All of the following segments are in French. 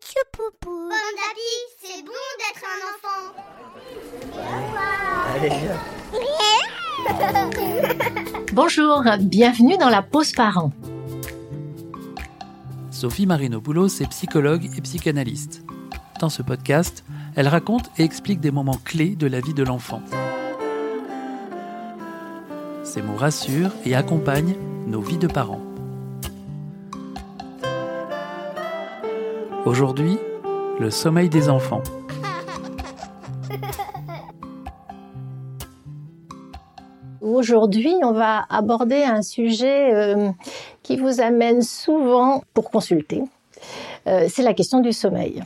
tchoupoupou. Bon c'est bon d'être un enfant. Bonjour, bienvenue dans la pause parent. Sophie Marinopoulos est psychologue et psychanalyste. Dans ce podcast, elle raconte et explique des moments clés de la vie de l'enfant. Ces mots rassurent et accompagnent nos vies de parents. Aujourd'hui, le sommeil des enfants. Aujourd'hui, on va aborder un sujet euh, qui vous amène souvent pour consulter. Euh, c'est la question du sommeil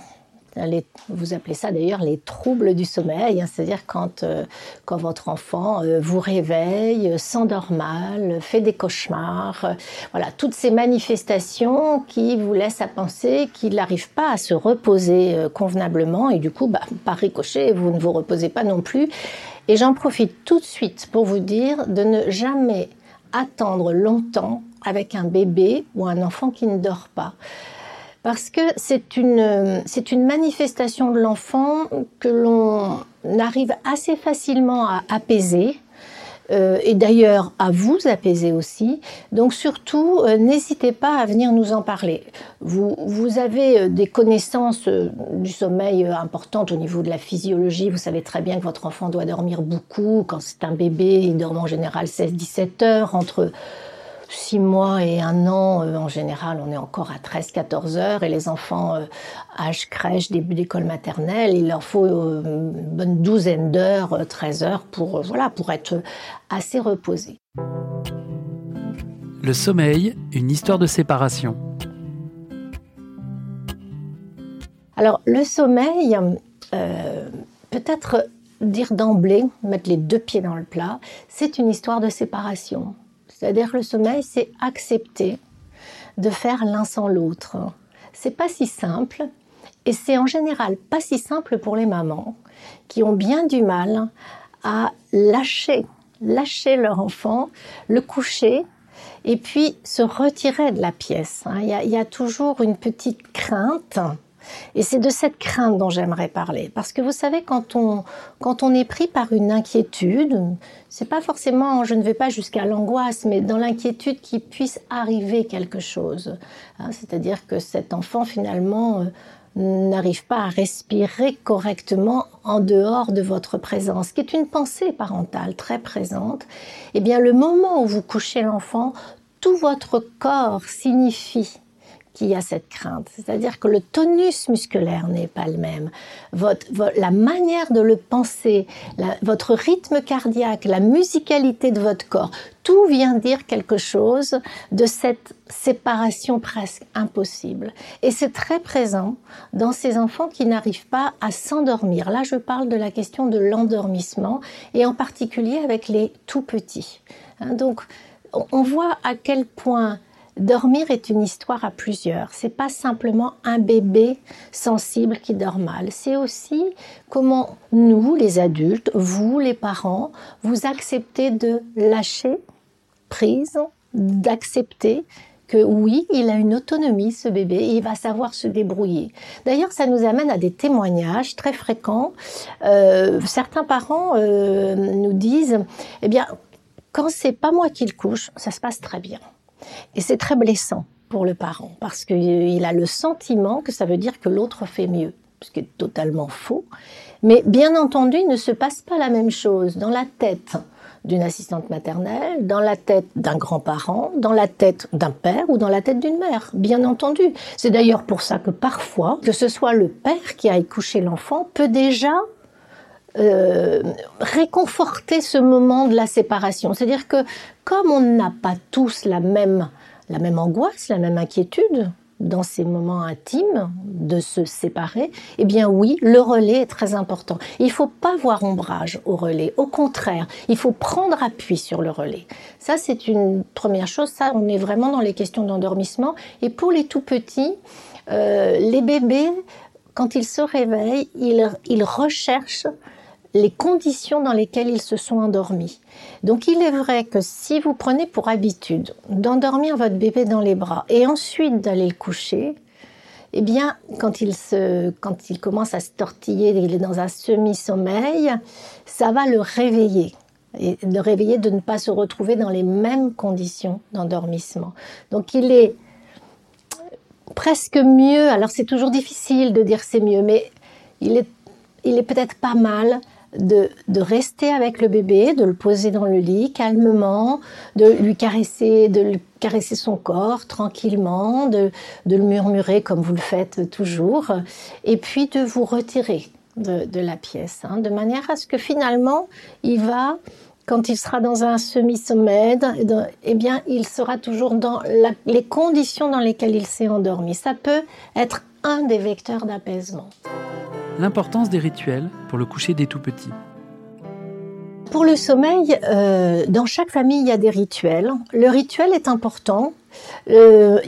vous appelez ça d'ailleurs les troubles du sommeil, hein, c'est-à-dire quand, euh, quand votre enfant euh, vous réveille, s'endort mal, fait des cauchemars, euh, voilà, toutes ces manifestations qui vous laissent à penser qu'il n'arrive pas à se reposer convenablement et du coup, bah, par ricochet, vous ne vous reposez pas non plus. Et j'en profite tout de suite pour vous dire de ne jamais attendre longtemps avec un bébé ou un enfant qui ne dort pas parce que c'est une, c'est une manifestation de l'enfant que l'on arrive assez facilement à apaiser. Euh, et d'ailleurs à vous apaiser aussi. Donc surtout, euh, n'hésitez pas à venir nous en parler. Vous, vous avez euh, des connaissances du sommeil importantes au niveau de la physiologie. Vous savez très bien que votre enfant doit dormir beaucoup. Quand c'est un bébé, il dort en général 16-17 heures entre six mois et un an, euh, en général, on est encore à 13-14 heures. Et les enfants euh, âge crèche, début d'école maternelle, il leur faut euh, une bonne douzaine d'heures, 13 heures, pour, voilà, pour être assez reposés. Le sommeil, une histoire de séparation. Alors, le sommeil, peut-être dire d'emblée, mettre les deux pieds dans le plat, c'est une histoire de séparation. C'est-à-dire le sommeil, c'est accepter de faire l'un sans l'autre. C'est pas si simple et c'est en général pas si simple pour les mamans qui ont bien du mal à lâcher, lâcher leur enfant, le coucher et puis se retirer de la pièce. Il y, y a toujours une petite crainte et c'est de cette crainte dont j'aimerais parler. Parce que vous savez, quand on, quand on est pris par une inquiétude, c'est pas forcément, je ne vais pas jusqu'à l'angoisse, mais dans l'inquiétude qu'il puisse arriver quelque chose. Hein, c'est-à-dire que cet enfant, finalement, euh, n'arrive pas à respirer correctement en dehors de votre présence, qui est une pensée parentale très présente, eh bien le moment où vous couchez l'enfant, tout votre corps signifie qu'il y a cette crainte. C'est-à-dire que le tonus musculaire n'est pas le même. La manière de le penser, votre rythme cardiaque, la musicalité de votre corps, tout vient dire quelque chose de cette séparation presque impossible. Et c'est très présent dans ces enfants qui n'arrivent pas à s'endormir. Là, je parle de la question de l'endormissement et en particulier avec les tout petits. Hein, donc, on voit à quel point Dormir est une histoire à plusieurs. C'est pas simplement un bébé sensible qui dort mal. C'est aussi comment nous, les adultes, vous, les parents, vous acceptez de lâcher prise, d'accepter que oui, il a une autonomie, ce bébé, et il va savoir se débrouiller. D'ailleurs, ça nous amène à des témoignages très fréquents. Euh, certains parents euh, nous disent, eh bien, quand c'est pas moi qui le couche, ça se passe très bien. Et c'est très blessant pour le parent parce qu'il a le sentiment que ça veut dire que l'autre fait mieux, ce qui est totalement faux. Mais bien entendu, il ne se passe pas la même chose dans la tête d'une assistante maternelle, dans la tête d'un grand-parent, dans la tête d'un père ou dans la tête d'une mère, bien entendu. C'est d'ailleurs pour ça que parfois, que ce soit le père qui aille coucher l'enfant, peut déjà euh, réconforter ce moment de la séparation. C'est-à-dire que comme on n'a pas tous la même, la même angoisse, la même inquiétude dans ces moments intimes de se séparer, eh bien oui, le relais est très important. Il ne faut pas voir ombrage au relais. Au contraire, il faut prendre appui sur le relais. Ça, c'est une première chose. Ça, on est vraiment dans les questions d'endormissement. Et pour les tout petits, euh, les bébés, quand ils se réveillent, ils, ils recherchent les conditions dans lesquelles ils se sont endormis. Donc il est vrai que si vous prenez pour habitude d'endormir votre bébé dans les bras et ensuite d'aller le coucher, eh bien, quand il, se, quand il commence à se tortiller, il est dans un semi-sommeil, ça va le réveiller. Et le réveiller de ne pas se retrouver dans les mêmes conditions d'endormissement. Donc il est presque mieux, alors c'est toujours difficile de dire c'est mieux, mais il est, il est peut-être pas mal de, rester avec le bébé, de le poser dans le lit calmement, de lui caresser, de caresser son corps tranquillement, de, le murmurer comme vous le faites toujours, et puis de vous retirer de, la pièce, hein, de manière à ce que finalement il va quand il sera dans un semi-sommeil, eh bien, il sera toujours dans les conditions dans lesquelles il s'est endormi. Ça peut être un des vecteurs d'apaisement l'importance des rituels pour le coucher des tout petits. Pour le sommeil, euh, dans chaque famille, il y a des rituels. Le rituel est important. Euh,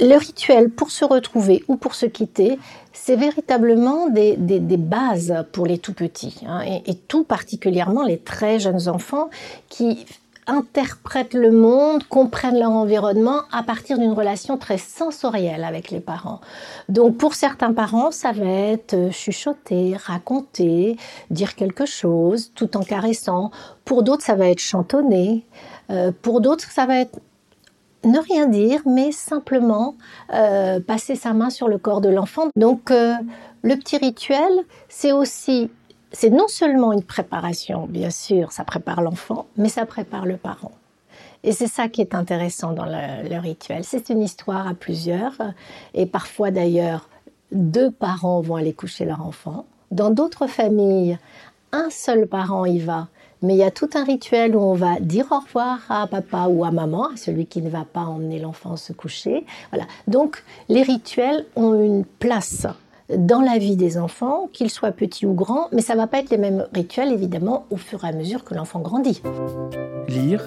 le rituel pour se retrouver ou pour se quitter, c'est véritablement des, bases pour les tout petits, hein, et, tout particulièrement les très jeunes enfants qui interprètent le monde, comprennent leur environnement à partir d'une relation très sensorielle avec les parents. Donc pour certains parents, ça va être euh, chuchoter, raconter, dire quelque chose tout en caressant. Pour d'autres, ça va être chantonner. Euh, pour d'autres, ça va être ne rien dire, mais simplement euh, passer sa main sur le corps de l'enfant. Donc le petit rituel, c'est aussi c'est non seulement une préparation, bien sûr, ça prépare l'enfant, mais ça prépare le parent. Et c'est ça qui est intéressant dans le, rituel. C'est une histoire à plusieurs, et parfois d'ailleurs, deux parents vont aller coucher leur enfant. Dans d'autres familles, un seul parent y va, mais il y a tout un rituel où on va dire au revoir à papa ou à maman, à celui qui ne va pas emmener l'enfant se coucher. Voilà. Donc les rituels ont une place dans la vie des enfants, qu'ils soient petits ou grands, mais ça ne va pas être les mêmes rituels évidemment au fur et à mesure que l'enfant grandit. Lire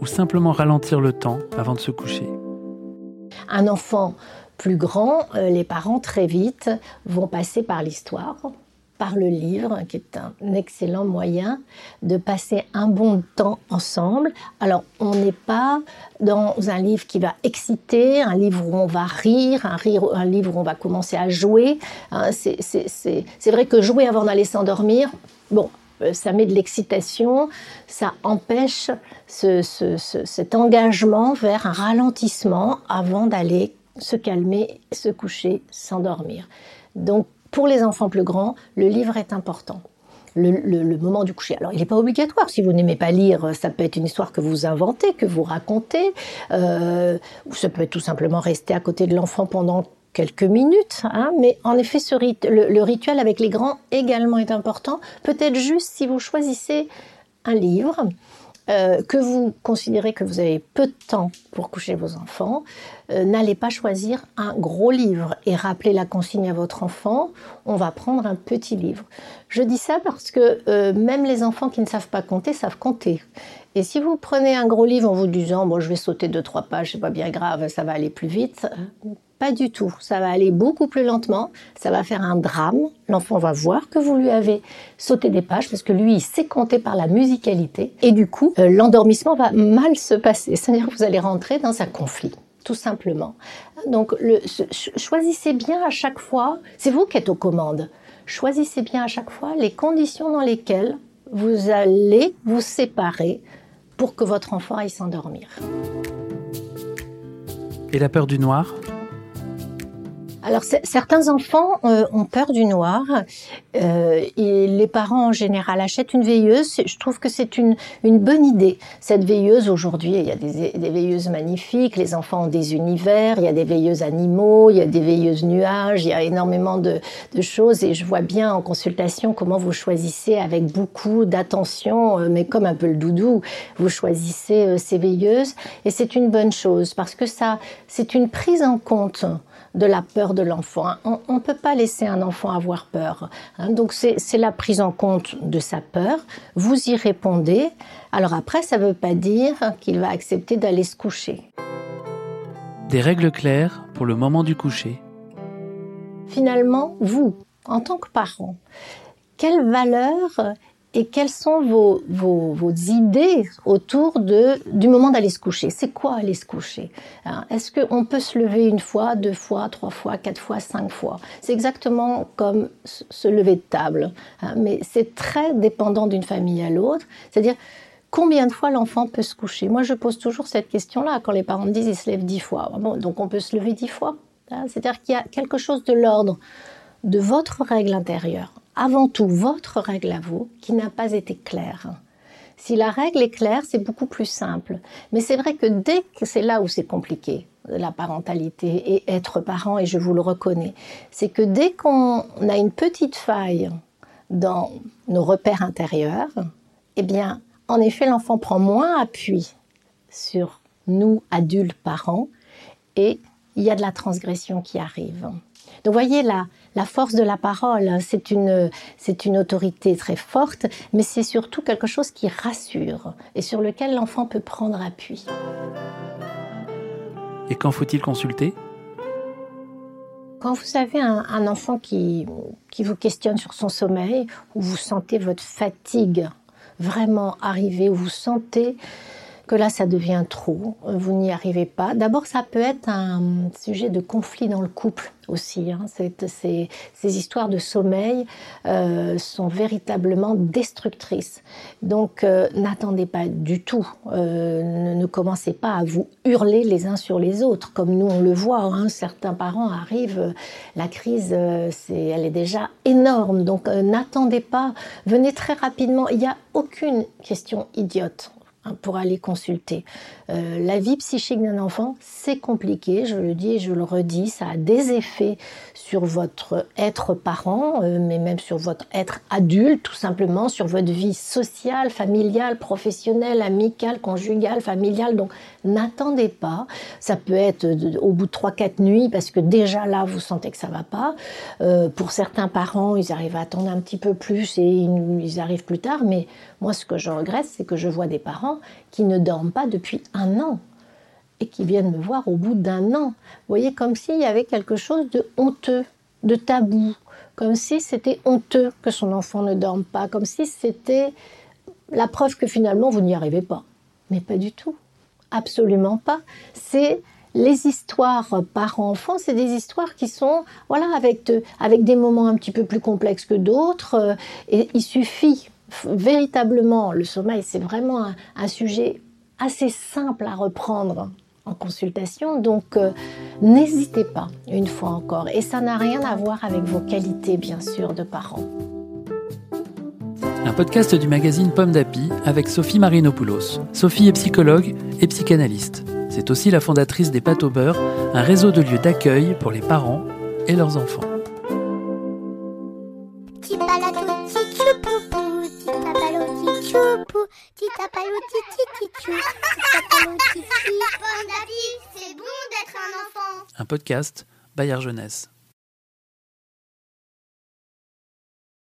ou simplement ralentir le temps avant de se coucher? Un enfant plus grand, euh, les parents très vite vont passer par l'histoire, par le livre, qui est un excellent moyen de passer un bon temps ensemble. Alors, on n'est pas dans un livre qui va exciter, un livre où on va rire, un, un livre où on va commencer à jouer. Hein, c'est vrai que jouer avant d'aller s'endormir, bon, euh, ça met de l'excitation, ça empêche cet engagement vers un ralentissement avant d'aller se calmer, se coucher, s'endormir. Donc pour les enfants plus grands, le livre est important. Le, moment du coucher. Alors, il n'est pas obligatoire. Si vous n'aimez pas lire, ça peut être une histoire que vous inventez, que vous racontez, euh, ou ça peut être tout simplement rester à côté de l'enfant pendant quelques minutes. Hein. mais en effet, le, rituel avec les grands également est important. Peut-être juste si vous choisissez un livre euh, que vous considérez que vous avez peu de temps pour coucher vos enfants, euh, n'allez pas choisir un gros livre et rappeler la consigne à votre enfant, on va prendre un petit livre. Je dis ça parce que euh, même les enfants qui ne savent pas compter savent compter. Et si vous prenez un gros livre en vous disant, bon, je vais sauter deux, trois pages, c'est pas bien grave, ça va aller plus vite, pas du tout. Ça va aller beaucoup plus lentement. Ça va faire un drame. L'enfant va voir que vous lui avez sauté des pages parce que lui, il sait compter par la musicalité. Et du coup, euh, l'endormissement va mal se passer. C'est-à-dire que vous allez rentrer dans un conflit tout simplement. Donc, choisissez bien à chaque fois, c'est vous qui êtes aux commandes, choisissez bien à chaque fois les conditions dans lesquelles vous allez vous séparer pour que votre enfant aille s'endormir. Et la peur du noir? Alors certains enfants euh, ont peur du noir euh, et les parents en général achètent une veilleuse. Je trouve que c'est une, une bonne idée. Cette veilleuse aujourd'hui, il y a des, des, veilleuses magnifiques. Les enfants ont des univers. Il y a des veilleuses animaux, il y a des veilleuses nuages. Il y a énormément de, de choses et je vois bien en consultation comment vous choisissez avec beaucoup d'attention, euh, mais comme un peu le doudou, vous choisissez ces veilleuses et c'est une bonne chose parce que ça, c'est une prise en compte de la peur de l'enfant. On ne peut pas laisser un enfant avoir peur. Hein. Donc c'est la prise en compte de sa peur. Vous y répondez. Alors après, ça ne veut pas dire qu'il va accepter d'aller se coucher. Des règles claires pour le moment du coucher. Finalement, vous, en tant que parent, quelle valeur et quelles sont vos, vos, vos, idées autour de, du moment d'aller se coucher? C'est quoi aller se coucher? Hein? Est-ce qu'on peut se lever une fois, deux fois, trois fois, quatre fois, cinq fois? C'est exactement comme se lever de table, hein? mais c'est très dépendant d'une famille à l'autre. C'est-à-dire, combien de fois l'enfant peut se coucher? Moi, je pose toujours cette question-là quand les parents me disent ils se lèvent dix fois. Donc on peut se lever dix fois. Hein? C'est-à-dire qu'il y a quelque chose de l'ordre de votre règle intérieure, avant tout votre règle à vous, qui n'a pas été claire. Si la règle est claire, c'est beaucoup plus simple. Mais c'est vrai que dès que c'est là où c'est compliqué, la parentalité et être parent, et je vous le reconnais, c'est que dès qu'on a une petite faille dans nos repères intérieurs, eh bien, en effet, l'enfant prend moins appui sur nous, adultes, parents, et il y a de la transgression qui arrive. Donc voyez la, la force de la parole, hein, c'est une, c'est une autorité très forte, mais c'est surtout quelque chose qui rassure et sur lequel l'enfant peut prendre appui. Et quand faut-il consulter? Quand vous avez un, un, enfant qui, qui vous questionne sur son sommeil, où vous sentez votre fatigue vraiment arriver, où vous sentez que là, ça devient trop, vous n'y arrivez pas. D'abord, ça peut être un sujet de conflit dans le couple aussi. Hein. Ces, ces, histoires de sommeil euh, sont véritablement destructrices. Donc, euh, n'attendez pas du tout, euh, ne, commencez pas à vous hurler les uns sur les autres, comme nous on le voit. Hein. Certains parents arrivent, la crise, elle est déjà énorme. Donc, n'attendez pas, venez très rapidement. Il n'y a aucune question idiote pour aller consulter. Euh, la vie psychique d'un enfant, c'est compliqué, je le dis et je le redis, ça a des effets sur votre être parent, euh, mais même sur votre être adulte, tout simplement, sur votre vie sociale, familiale, professionnelle, amicale, conjugale, familiale. Donc n'attendez pas. Ça peut être au bout de 3-4 nuits, parce que déjà là, vous sentez que ça va pas. Euh, pour certains parents, ils arrivent à attendre un petit peu plus et ils, ils arrivent plus tard, mais moi, ce que je regrette, c'est que je vois des parents qui ne dorment pas depuis un an et qui viennent me voir au bout d'un an. Vous voyez, comme s'il y avait quelque chose de honteux, de tabou, comme si c'était honteux que son enfant ne dorme pas, comme si c'était la preuve que finalement vous n'y arrivez pas. Mais pas du tout. Absolument pas. C'est les histoires parents-enfants, c'est des histoires qui sont voilà avec, avec des moments un petit peu plus complexes que d'autres. Euh, et il suffit véritablement, le sommeil, c'est vraiment un, sujet assez simple à reprendre en consultation. Donc, euh, n'hésitez pas, une fois encore. Et ça n'a rien à voir avec vos qualités, bien sûr, de parents. Un podcast du magazine Pomme d'Api avec Sophie Marinopoulos. Sophie est psychologue et psychanalyste. C'est aussi la fondatrice des Pâtes au beurre, un réseau de lieux d'accueil pour les parents et leurs enfants. Un podcast Bayard Jeunesse.